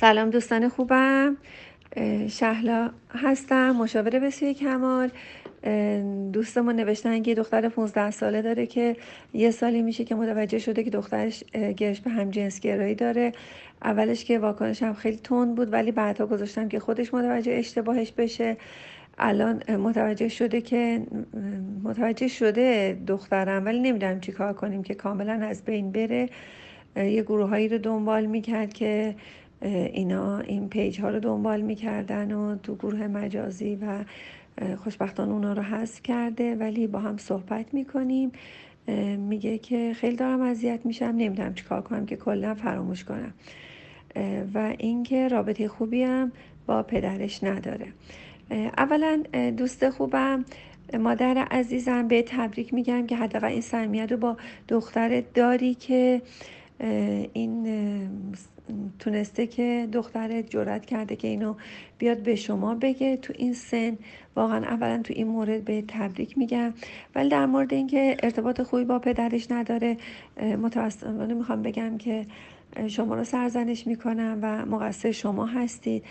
سلام دوستان خوبم. شهلا هستم مشاور بسیار کمال. دوستمون نوشتن که دختر 15 ساله داره که یه سالی میشه که متوجه شده که دخترش گرش به هم جنس گرایی داره. اولش که واکنش هم خیلی تند بود ولی بعدها گذاشتم که خودش متوجه اشتباهش بشه. الان متوجه شده که متوجه شده دخترم ولی نمی‌دونم چی کار کنیم که کاملا از بین بره. یه گروه هایی رو دنبال می‌کرد که اینا این پیج ها رو دنبال می‌کردن و تو گروه مجازی و خوشبختان اونا رو حذف کرده ولی با هم صحبت می‌کنیم. میگه که خیلی دارم اذیت میشم نمی‌دونم چیکار کنم که کلا فراموش کنم. و اینکه رابطه خوبی هم با پدرش نداره. اولا دوست خوبم مادر عزیزم به تبریک میگم که حداقل این صمیمیت رو با دخترت داری که این تونسته که دخترت جرات کرده که اینو بیاد به شما بگه. تو این سن واقعا اولا تو این مورد به تبریک میگم. ولی در مورد اینکه ارتباط خوبی با پدرش نداره متاسفانه می‌خوام بگم که شما رو سرزنش می‌کنم و مقصر شما هستید.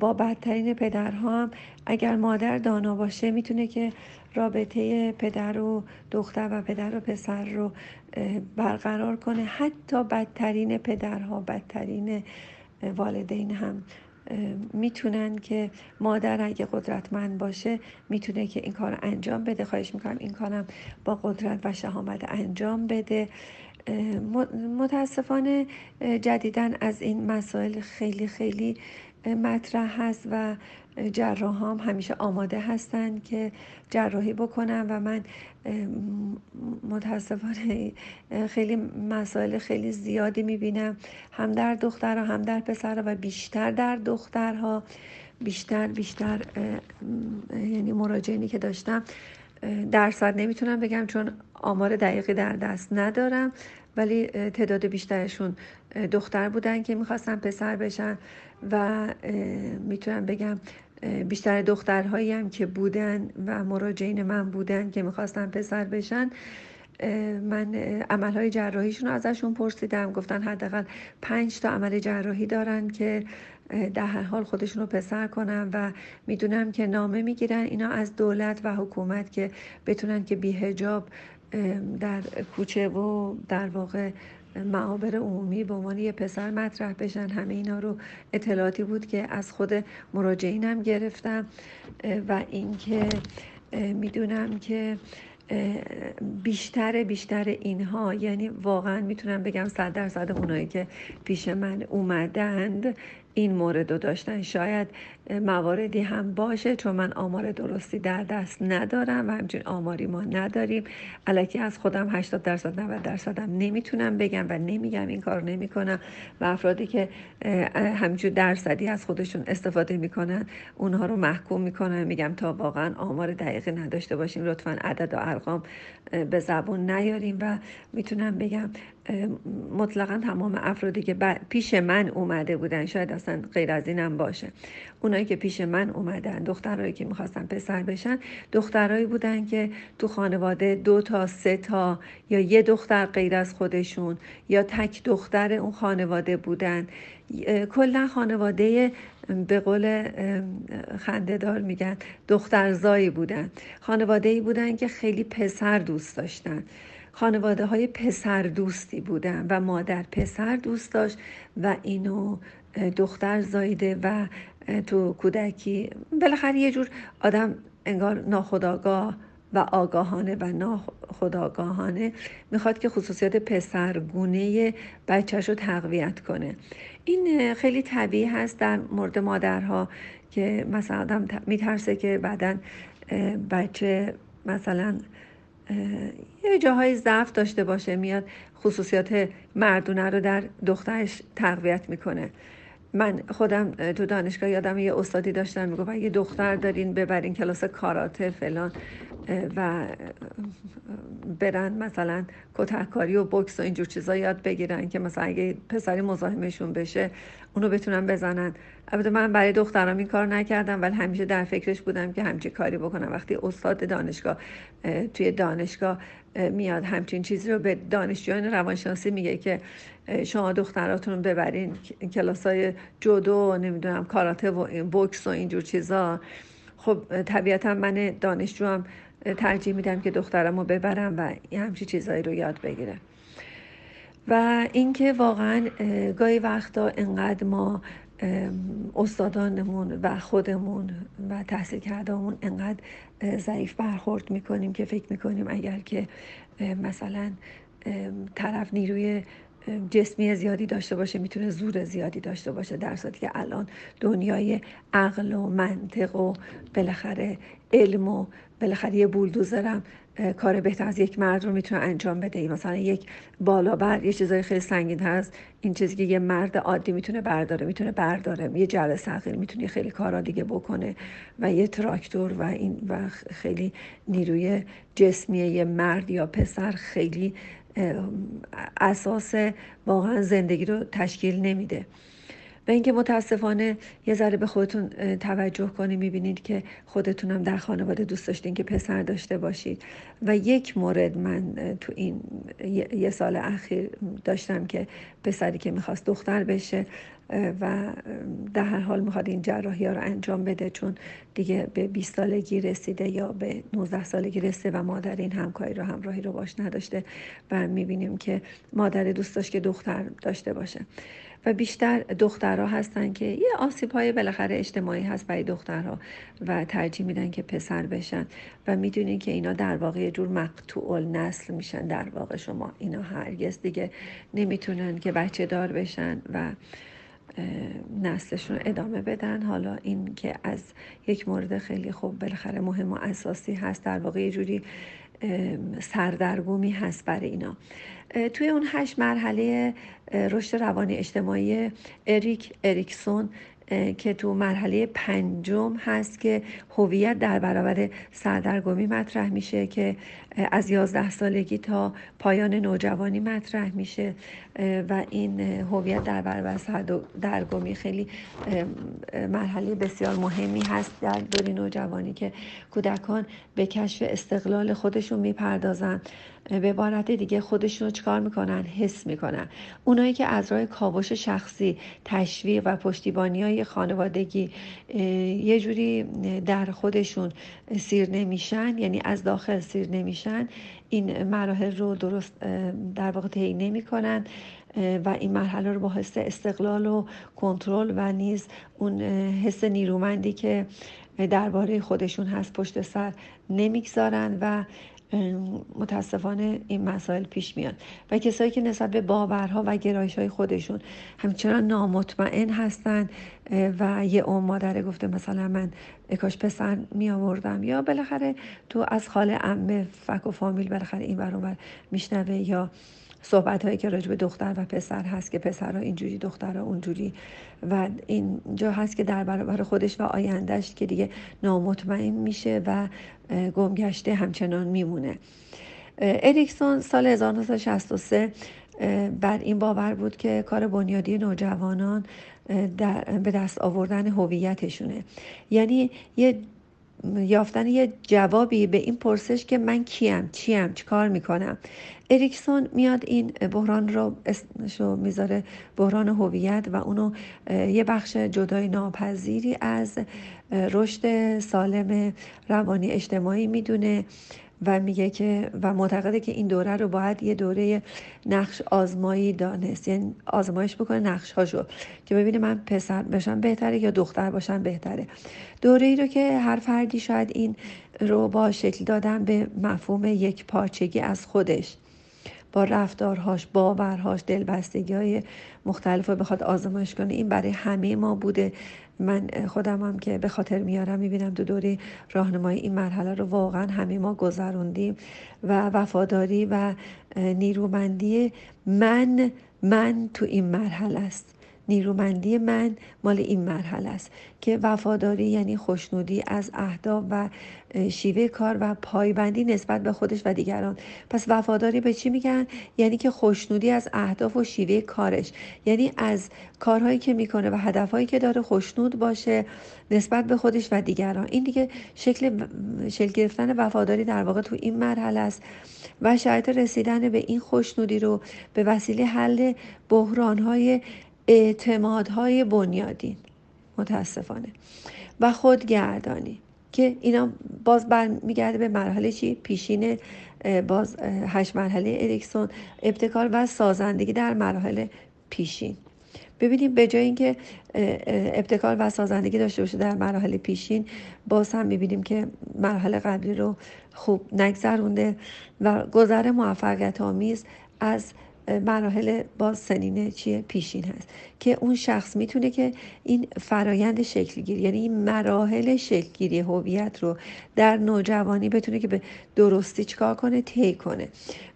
با بدترین پدرها هم اگر مادر دانا باشه می‌تونه که رابطه پدر و دختر و پدر و پسر رو برقرار کنه. حتی بدترین پدرها بدترین والدین هم می‌تونن که مادر اگه قدرتمند باشه می‌تونه که این کار انجام بده. خواهش می‌کنم این کارم با قدرت و شهامت انجام بده. متاسفانه جدیدن از این مسائل خیلی خیلی مطرح هست و جراح هم همیشه آماده هستند که جراحی بکنم و من متاسفانه خیلی مسائل خیلی زیادی می‌بینم. هم در دخترها هم در پسرها و بیشتر در دخترها. بیشتر بیشتر یعنی مراجعینی که داشتم. درصد نمی‌تونم بگم چون آمار دقیقی در دست ندارم ولی تعداد بیشترشون دختر بودن که می‌خواستن پسر بشن و می‌تونم بگم بیشتر دخترهایی هم که بودن و مراجعین من بودن که می‌خواستن پسر بشن. من عملهای جراحیشون رو ازشون پرسیدم. گفتن حداقل پنج تا عمل جراحی دارن که در هر حال خودشون رو پسر کنن و می‌دونم که نامه می‌گیرن. اینا از دولت و حکومت که بتونن که بیهجاب در کوچه و در واقع معابر عمومی به عنوان یه پسر مطرح بشن. همه اینا رو اطلاعاتی بود که از خود مراجعینم گرفتم. و اینکه می‌دونم که بیشتر بیشتر اینها یعنی واقعا می‌تونم بگم صد درصد اونایی که پیش من اومدند این مورد رو داشتن شاید مواردی هم باشه چون من آمار درستی در دست ندارم و همچنین آماری ما نداریم. علکی از خودم 80 درصد 90 درصدم نمی‌تونم بگم و نمیگم این کار نمی‌کنم و افرادی که همینجور درصدی از خودشون استفاده می‌کنن اونها رو محکوم می‌کنم میگم تا واقعا آمار دقیقی نداشته باشیم لطفا عدد و ارقام به زبون نیاریم و می‌تونم بگم مطلقا تمام افرادی که پیش من اومده بودن شاید اصلا غیر از اینم باشه. اونایی که پیش من اومدن دخترهایی که می‌خواستن پسر بشن دخترهایی بودن که تو خانواده دو تا سه تا یا یه دختر غیر از خودشون یا تک دختر اون خانواده بودن. کلا خانواده به قول خندهدار میگن دخترزایی بودن. خانواده ای بودن که خیلی پسر دوست داشتن. خانواده های پسر دوستی بودن و مادر پسر دوست داشت و اینو دختر زایده و تو کودکی بالاخره یه جور آدم انگار ناخداگاه و آگاهانه و ناخداگاهانه می‌خواد که خصوصیات پسرگونه بچهش رو تقویت کنه. این خیلی طبیعی هست در مورد مادرها که مثلا آدم میترسه که بعدا بچه مثلا یه جاهای ضعف داشته باشه میاد خصوصیات مردونه رو در دخترش تقویت می‌کنه. من خودم تو دانشگاه یادم یه استادی داشتن می‌گفت یه دختر دارین ببرین کلاس کاراته فلان و برن مثلا کتککاری و بکس و اینجور چیزا یاد بگیرن که مثلا اگه پسری مزاحمشون بشه اونو بتونن بزنن. البته من برای دخترام این کار نکردم ولی همیشه در فکرش بودم که همچین کاری بکنم. وقتی استاد دانشگاه توی دانشگاه میاد همچین چیزی رو به دانشجویان روانشناسی میگه که شما دختراتون ببرین کلاس های جودو نمی‌دونم کاراته و بوکس و اینجور چیزا. خب طبیعتا من دانشجو هم ترجیح میدم که دخترم رو ببرم و همچین چیزهایی رو یاد بگیره و اینکه واقعا گاهی وقتا انقدر ما استادانمون و خودمون و تحصیل کردهمون انقدر ضعیف برخورد می‌کنیم که فکر می‌کنیم اگر که مثلا طرف نیروی جسمی زیادی داشته باشه می‌تونه زور زیادی داشته باشه در صورتی که الان دنیای عقل و منطق و بالاخره علم و بالاخره یه بولدوزرم کار بهتر از یک مرد رو می‌تونه انجام بده. مثلا یک بالابر یه چیزای خیلی سنگین هست. این چیزی که یه مرد عادی می‌تونه برداره می‌تونه برداره. یه جل سقیل می‌تونه خیلی کارا دیگه بکنه و یه تراکتور و این و خیلی نیروی جسمی یه مرد یا پسر خیلی اساس واقعا زندگی رو تشکیل نمیده. و اینکه متاسفانه یه ذره به خودتون توجه کنید می‌بینید که خودتونم در خانواده دوست داشتین که پسر داشته باشید. و یک مورد من تو این یه سال اخیر داشتم که پسری که می‌خواست دختر بشه و در هر حال می‌خواد این جراحی ها رو انجام بده چون دیگه به 20 سالگی رسیده یا به 19 سالگی رسیده و مادر این همکاری رو همراهی رو باش نداشته و می‌بینیم که مادر دوست داشت که دختر داشته باشه. و بیشتر دخترها هستن که یه آسیب های بالاخره اجتماعی هست برای دخترها و ترجیح میدن که پسر بشن و می‌دونین که اینا در واقع یه جور مقتوع نسل میشن در واقع شما. اینا هرگز دیگه نمی‌تونن که بچه دار بشن و نسلشون ادامه بدن. حالا این که از یک مورد خیلی خوب بالاخره مهم و اساسی هست در واقع یه جوری سردرگمی هست برای اینا. توی اون هشت مرحله رشد روانی اجتماعی اریک اریکسون که تو مرحله پنجم هست که هویت در برابر سردرگمی مطرح میشه که از یازده سالگی تا پایان نوجوانی مطرح میشه. و این هویت در برابر سردرگمی خیلی مرحله بسیار مهمی هست در دوری نوجوانی که کودکان به کشف استقلال خودشون می‌پردازن. به عبارت دیگه خودشون رو چکار می‌کنن؟ حس می‌کنن. اونایی که از راه کاوش شخصی تشویق و پشتیبانی های خانوادگی یه جوری در خودشون سیر نمیشن یعنی از داخل سیر نمیشن این مراحل رو درست در واقع طی نمی‌کنن و این مرحله رو با حس استقلال و کنترل و نیز اون حس نیرومندی که درباره خودشون هست پشت سر نمی‌گذارن و متاسفانه این مسائل پیش میاد. و کسایی که نسبت به باورها و گرایش های خودشون همچنان نامطمئن هستند و یه اون مادره گفته مثلا من کاش پسر می آوردم یا بالاخره تو از خاله امه فک و فامیل بالاخره این برابر میشنوه یا صحبت هایی که راجع به دختر و پسر هست که پسرها اینجوری دخترها اونجوری. و اینجا هست که در برابر خودش و آیندهش که دیگه نامطمئن میشه و گمگشته همچنان میمونه. اریکسون سال 1963 بر این باور بود که کار بنیادی نوجوانان در به دست آوردن هویتشونه. یعنی یه یافتن یه جوابی به این پرسش که من کیم چیم کار می‌کنم؟ اریکسون میاد این بحران رو اسمشو می‌ذاره بحران هویت و اونو یه بخش جدای ناپذیری از رشد سالم روانی اجتماعی می‌دونه. و میگه که و معتقده که این دوره رو باید یه دوره نقش آزمایی دانست. یعنی آزمایش بکنه نقش هاشو که ببینه من پسر بشم بهتره یا دختر باشم بهتره. دوره ای رو که هر فردی شاید این رو با شکل دادن به مفهوم یک پارچگی از خودش. با رفتارهاش باورهاش دلبستگی های مختلف رو بخواد آزمایش کنه این برای همه ما بوده. من خودم هم که به خاطر میارم می‌بینم دو دوره راهنمایی این مرحله رو واقعا همه ما گذروندیم و وفاداری و نیرومندی من من تو این مرحله است. نیرومندی من مال این مرحله است که وفاداری یعنی خوشنودی از اهداف و شیوه کار و پایبندی نسبت به خودش و دیگران. پس وفاداری به چی میگن؟ یعنی که خوشنودی از اهداف و شیوه کارش. یعنی از کارهایی که می‌کنه و هدفهایی که داره خوشنود باشه نسبت به خودش و دیگران. این دیگه شکل شکل گرفتن وفاداری در واقع تو این مرحله است و شاید رسیدن به این خوشنودی رو به وسیله حل بحرانهای اعتمادهای بنیادین متاسفانه و خودگردانی که اینا باز برمیگرده به مرحله چی؟ پیشین باز هشت مرحله اریکسون ابتکار و سازندگی در مرحله پیشین. ببینیم به جای اینکه ابتکار و سازندگی داشته باشه در مراحل پیشین باز هم می‌بینیم که مرحله قبلی رو خوب نگذرونده و گذر موفقیت آمیز از مراحل باز سنین چیه پیشین هست که اون شخص می‌تونه که این فرایند شکلگیری یعنی این مراحل شکلگیری هویت رو در نوجوانی بتونه که به درستی چکار کنه طی کنه.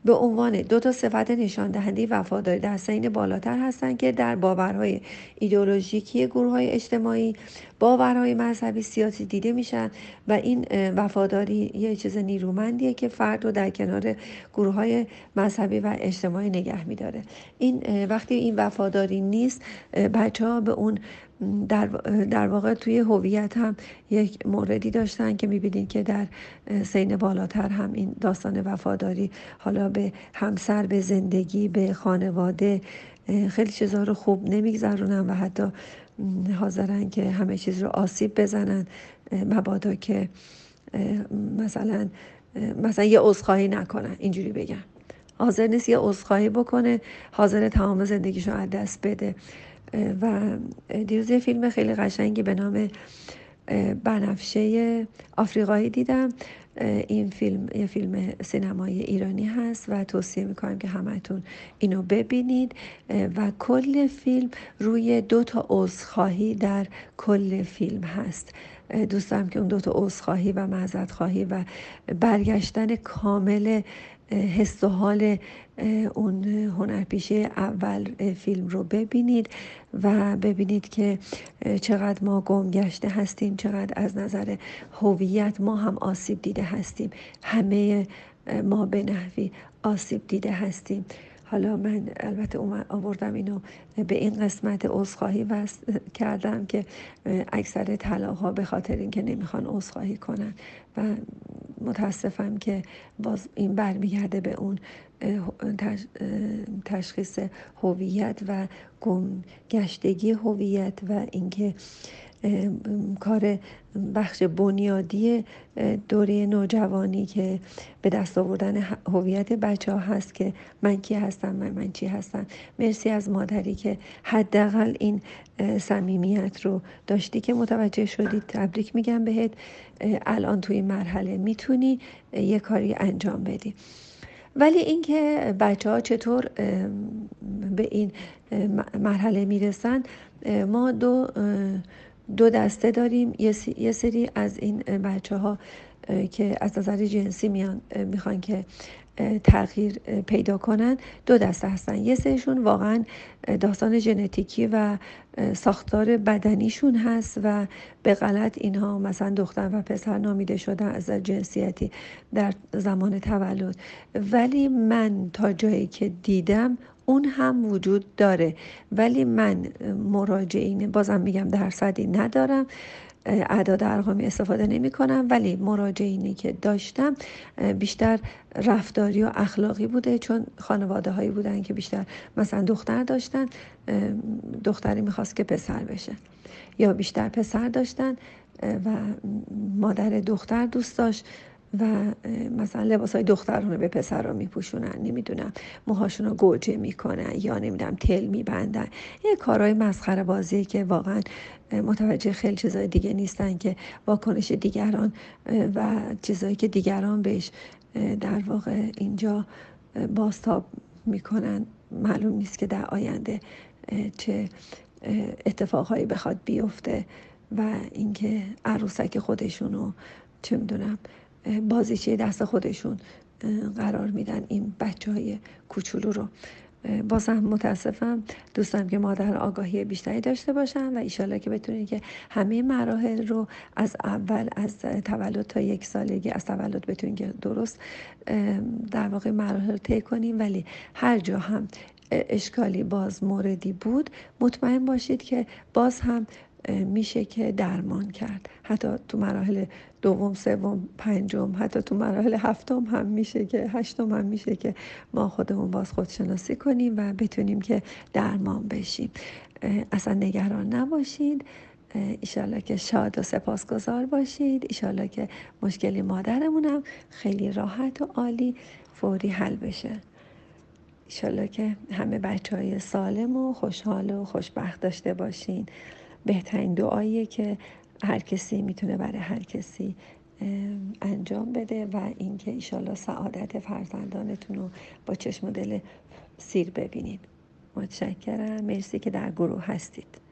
به عنوان دو تا صفت نشان دهنده وفاداری در سین بالاتر هستند که در باورهای ایدئولوژیکی گروه های اجتماعی باورهای مذهبی سیاسی دیده میشن و این وفاداری یه چیز نیرومندیه که فرد رو در کنار گروه های مذهبی و اجتماعی نگه میداره. این وقتی این وفاداری نیست بچه ها به اون در, در واقع توی هویت هم یک موردی داشتن که می‌بینید که در سین بالاتر هم این داستان وفاداری حالا به همسر به زندگی به خانواده خیلی چیزها رو خوب نمیگذرونن و حتی حاضرن که همه چیز رو آسیب بزنن مبادا که مثلا مثلا یه عذرخواهی نکنن اینجوری بگم. حاضر نیست یه عذرخواهی بکنه حاضر تمام زندگیشو از دست بده. و دیروز یه فیلم خیلی قشنگی به نام بنفشه آفریقایی دیدم. این فیلم یه فیلم سینمایی ایرانی هست و توصیه می‌کنم که همتون اینو ببینید. و کل فیلم روی دو تا عذرخواهی در کل فیلم هست. دوست که اون دو تا عذرخواهی و معذرت خواهی و برگشتن کامل حس و حال اون هنرپیشه اول فیلم رو ببینید و ببینید که چقدر ما گم گشته هستیم چقدر از نظر هویت ما هم آسیب دیده هستیم. همه ما به نحوی آسیب دیده هستیم. حالا من البته آوردم اینو به این قسمت عذرخواهی وصل کردم که اکثر طلاق ها به خاطر اینکه نمی‌خوان عذرخواهی کنن و متاسفم که باز این برمیگرده به اون تشخیص هویت و گم گشتگی هویت و اینکه کار بخش بنیادی دوره نوجوانی که به دست آوردن هویت بچه ها هست که من کی هستم من من چی هستم. مرسی از مادری که حداقل این صمیمیت رو داشتی که متوجه شدی. تبریک میگم بهت. الان توی مرحله می‌تونی یه کاری انجام بدی. ولی اینکه بچه ها چطور به این مرحله می‌رسن ما دو دو دسته داریم. یه سری از این بچه ها که از نظر جنسی میان می‌خوان که تغییر پیدا کنن دو دسته هستن. یه سریشون واقعا داستان ژنتیکی و ساختار بدنیشون هست و به غلط اینها مثلا دختر و پسر نامیده شدن از جنسیتی در زمان تولد. ولی من تا جایی که دیدم اون هم وجود داره. ولی من مراجعین بازم میگم درصدی ندارم اعداد ارقامی استفاده نمی کنم. ولی مراجعینی که داشتم بیشتر رفتاری و اخلاقی بوده چون خانواده هایی بودن که بیشتر مثلا دختر داشتن دختری می‌خواست که پسر بشه یا بیشتر پسر داشتن و مادر دختر دوست داشت. و مثلا لباس های دخترانه به پسر رو میپوشونن نمی‌دونم موهاشون رو گوجه می‌کنن یا نمی‌دونم تل میبندن. یه کارهای مسخره بازی که واقعا متوجه خیلی چیزای دیگه نیستن که واکنش دیگران و چیزایی که دیگران بهش در واقع اینجا باستاب می‌کنن. معلوم نیست که در آینده چه اتفاقهایی بخواد بیفته و اینکه عروسک خودشونو چه می‌دونم بازیچه دست خودشون قرار میدن این بچه های کوچولو رو. باز هم متاسفم دوستم که مادر آگاهی بیشتری داشته باشن و ایشالا که بتونید که همه مراحل رو از اول از تولد تا یک سالگی از تولد بتونید که درست در واقع مراحل رو طی کنیم ولی هر جا هم اشکالی باز موردی بود مطمئن باشید که باز هم میشه که درمان کرد. حتی تو مراحل دوم سوم پنجم حتی تو مراحل هفتم هم میشه که هشتم هم میشه که ما خودمون باز خودشناسی کنیم و بتونیم که درمان بشیم. اصلا نگران نباشید. ایشالله که شاد و سپاسگزار باشید. ایشالله که مشکلی مادرمونم خیلی راحت و عالی فوری حل بشه. ایشالله که همه بچه های سالم و خوشحال و خوشبخت داشته باشین. بهترین دعاییه که هر کسی می‌تونه برای هر کسی انجام بده و اینکه ایشالله سعادت فرزندانتون رو با چشم دل سیر ببینید متشکرم. مرسی که در گروه هستید.